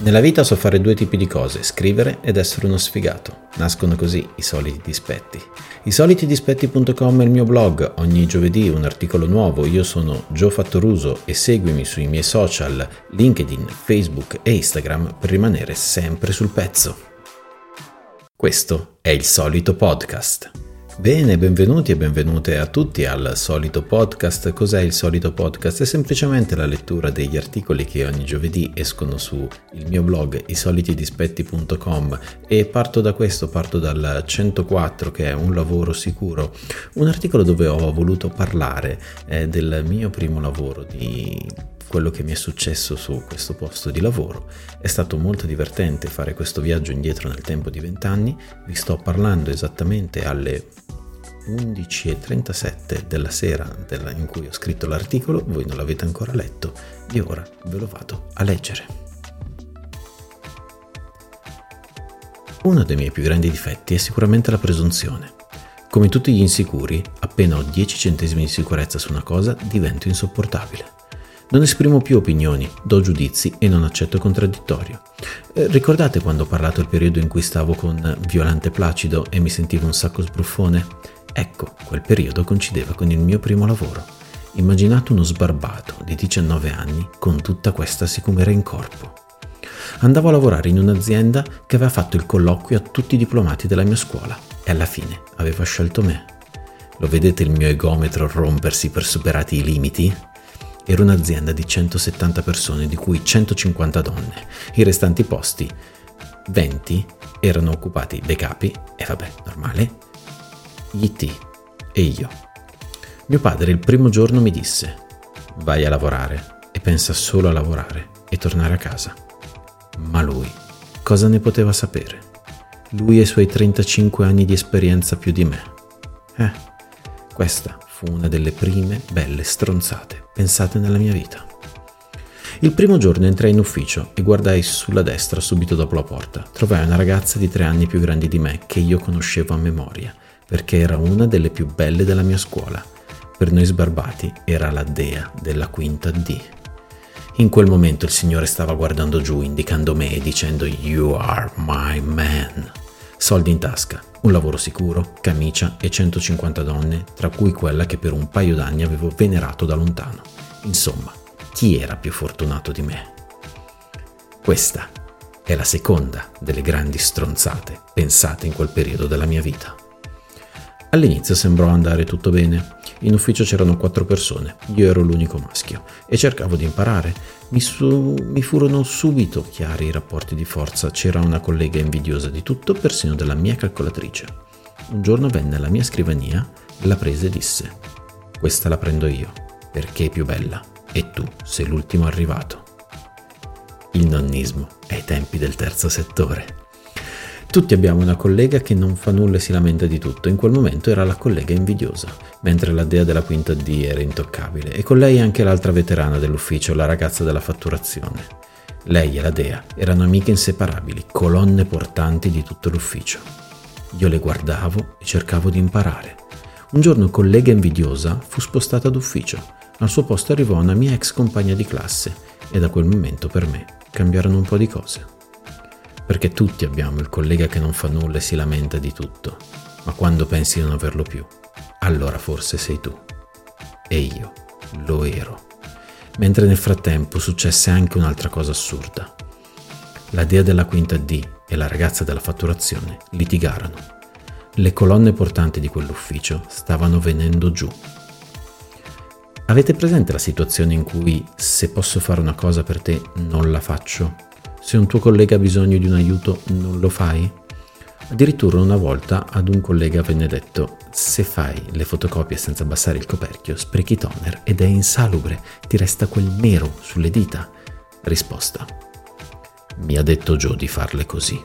Nella vita so fare due tipi di cose, scrivere ed essere uno sfigato. Nascono così i soliti dispetti. I solitidispetti.com è il mio blog, ogni giovedì un articolo nuovo. Io sono Gio Fattoruso e seguimi sui miei social LinkedIn, Facebook e Instagram per rimanere sempre sul pezzo. Questo è il solito podcast. Bene, benvenuti e benvenute a tutti al solito podcast. Cos'è il solito podcast? È semplicemente la lettura degli articoli che ogni giovedì escono sul mio blog isolitidispetti.com e parto da questo, parto dal 104 che è un lavoro sicuro, un articolo dove ho voluto parlare eh, del mio primo lavoro, di quello che mi è successo su questo posto di lavoro. È stato molto divertente fare questo viaggio indietro nel tempo di vent'anni. Vi sto parlando esattamente alle 11.37 della sera in cui ho scritto l'articolo, voi non l'avete ancora letto e ora ve lo vado a leggere. Uno dei miei più grandi difetti è sicuramente la presunzione. Come tutti gli insicuri, appena ho 10 centesimi di sicurezza su una cosa, divento insopportabile. Non esprimo più opinioni, do giudizi e non accetto contraddittorio. Eh, ricordate quando ho parlato del periodo in cui stavo con Violante Placido e mi sentivo un sacco sbruffone? Ecco, quel periodo coincideva con il mio primo lavoro. Immaginate uno sbarbato di 19 anni con tutta questa sicumera in corpo. Andavo a lavorare in un'azienda che aveva fatto il colloquio a tutti i diplomati della mia scuola e alla fine aveva scelto me. Lo vedete il mio egometro rompersi per superati i limiti? Era un'azienda di 170 persone, di cui 150 donne. I restanti posti, 20, erano occupati dai capi, e vabbè, normale, IT e io. Mio padre il primo giorno mi disse, vai a lavorare e pensa solo a lavorare e tornare a casa. Ma lui, cosa ne poteva sapere? Lui e i suoi 35 anni di esperienza più di me. Eh, questa fu una delle prime belle stronzate pensate nella mia vita. Il primo giorno entrai in ufficio e guardai sulla destra subito dopo la porta. Trovai una ragazza di tre anni più grandi di me che io conoscevo a memoria perché era una delle più belle della mia scuola. Per noi sbarbati era la dea della quinta D. In quel momento il Signore stava guardando giù, indicando me e dicendo You are my man. Soldi in tasca, un lavoro sicuro, camicia e 150 donne, tra cui quella che per un paio d'anni avevo venerato da lontano. Insomma, chi era più fortunato di me? Questa è la seconda delle grandi stronzate pensate in quel periodo della mia vita. All'inizio sembrò andare tutto bene. In ufficio c'erano quattro persone, io ero l'unico maschio e cercavo di imparare. Mi, su- mi, furono subito chiari i rapporti di forza, c'era una collega invidiosa di tutto, persino della mia calcolatrice. Un giorno venne alla mia scrivania, la prese e disse, questa la prendo io, perché è più bella e tu sei l'ultimo arrivato. Il nonnismo ai tempi del terzo settore. Tutti abbiamo una collega che non fa nulla e si lamenta di tutto. In quel momento era la collega invidiosa, mentre la dea della quinta D era intoccabile e con lei anche l'altra veterana dell'ufficio, la ragazza della fatturazione. Lei e la dea erano amiche inseparabili, colonne portanti di tutto l'ufficio. Io le guardavo e cercavo di imparare. Un giorno collega invidiosa fu spostata d'ufficio. Al suo posto arrivò una mia ex compagna di classe e da quel momento per me cambiarono un po' di cose perché tutti abbiamo il collega che non fa nulla e si lamenta di tutto, ma quando pensi di non averlo più, allora forse sei tu. E io lo ero. Mentre nel frattempo successe anche un'altra cosa assurda. La dea della quinta D e la ragazza della fatturazione litigarono. Le colonne portanti di quell'ufficio stavano venendo giù. Avete presente la situazione in cui se posso fare una cosa per te non la faccio se un tuo collega ha bisogno di un aiuto, non lo fai? Addirittura una volta ad un collega venne detto se fai le fotocopie senza abbassare il coperchio sprechi toner ed è insalubre, ti resta quel nero sulle dita. Risposta. Mi ha detto Joe di farle così.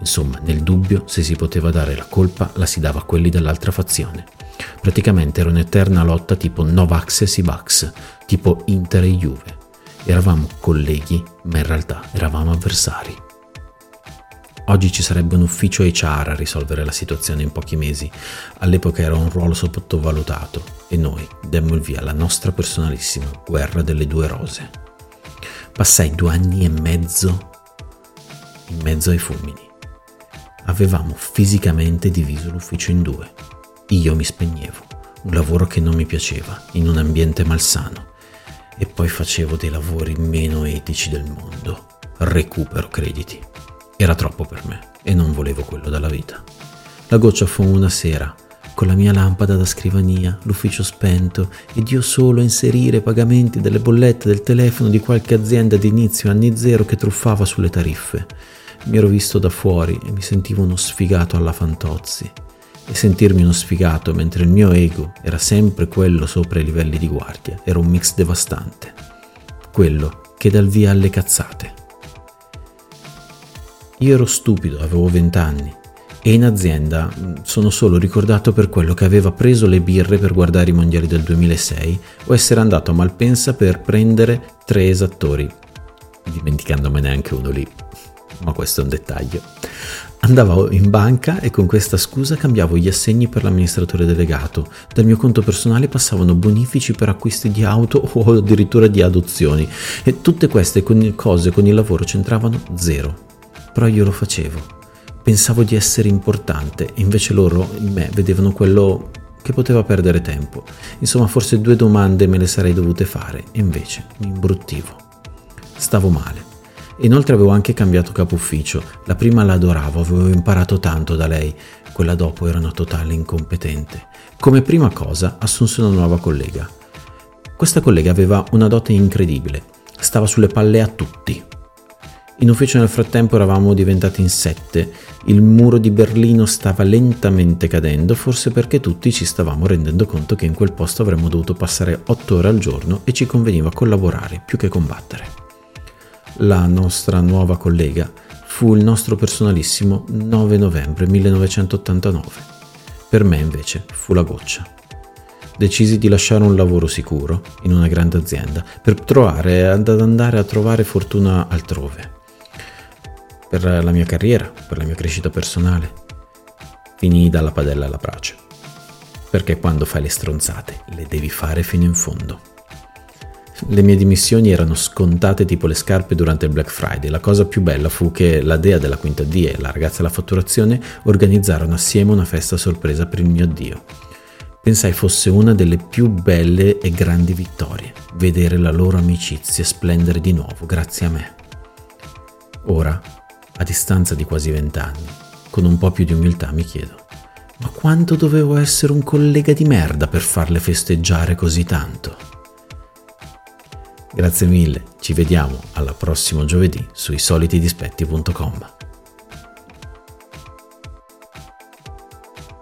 Insomma, nel dubbio, se si poteva dare la colpa, la si dava a quelli dell'altra fazione. Praticamente era un'eterna lotta tipo Novax e Sivax, tipo Inter e Juve. Eravamo colleghi, ma in realtà eravamo avversari. Oggi ci sarebbe un ufficio HR a risolvere la situazione in pochi mesi. All'epoca era un ruolo sottovalutato e noi demmo il via alla nostra personalissima guerra delle due rose. Passai due anni e mezzo in mezzo ai fulmini. Avevamo fisicamente diviso l'ufficio in due. Io mi spegnevo, un lavoro che non mi piaceva, in un ambiente malsano, e poi facevo dei lavori meno etici del mondo. Recupero crediti. Era troppo per me e non volevo quello dalla vita. La goccia fu una sera, con la mia lampada da scrivania, l'ufficio spento ed io solo a inserire pagamenti delle bollette del telefono di qualche azienda d'inizio anni zero che truffava sulle tariffe. Mi ero visto da fuori e mi sentivo uno sfigato alla Fantozzi. E sentirmi uno sfigato mentre il mio ego era sempre quello sopra i livelli di guardia era un mix devastante. Quello che dà il via alle cazzate. Io ero stupido, avevo vent'anni e in azienda mm, sono solo ricordato per quello che aveva preso le birre per guardare i mondiali del 2006 o essere andato a Malpensa per prendere tre esattori, dimenticandomene anche uno lì, ma questo è un dettaglio. Andavo in banca e con questa scusa cambiavo gli assegni per l'amministratore delegato. Dal mio conto personale passavano bonifici per acquisti di auto o addirittura di adozioni e tutte queste cose con il lavoro c'entravano zero. Però io lo facevo Pensavo di essere importante e invece loro in me vedevano quello che poteva perdere tempo. Insomma, forse due domande me le sarei dovute fare e invece mi imbruttivo. Stavo male. Inoltre avevo anche cambiato capo ufficio. La prima la adoravo, avevo imparato tanto da lei. Quella dopo era una totale incompetente. Come prima cosa assunse una nuova collega. Questa collega aveva una dote incredibile. Stava sulle palle a tutti. In ufficio nel frattempo eravamo diventati in sette, il muro di Berlino stava lentamente cadendo, forse perché tutti ci stavamo rendendo conto che in quel posto avremmo dovuto passare otto ore al giorno e ci conveniva collaborare più che combattere. La nostra nuova collega fu il nostro personalissimo 9 novembre 1989. Per me invece fu la goccia. Decisi di lasciare un lavoro sicuro in una grande azienda per trovare ad andare a trovare fortuna altrove per la mia carriera, per la mia crescita personale. Finii dalla padella alla brace. Perché quando fai le stronzate le devi fare fino in fondo. Le mie dimissioni erano scontate tipo le scarpe durante il Black Friday. La cosa più bella fu che la dea della quinta D e la ragazza della fatturazione organizzarono assieme una festa sorpresa per il mio Dio. Pensai fosse una delle più belle e grandi vittorie, vedere la loro amicizia splendere di nuovo grazie a me. Ora a distanza di quasi vent'anni, con un po' più di umiltà mi chiedo, ma quanto dovevo essere un collega di merda per farle festeggiare così tanto? Grazie mille, ci vediamo alla prossimo giovedì sui solitidispetti.com.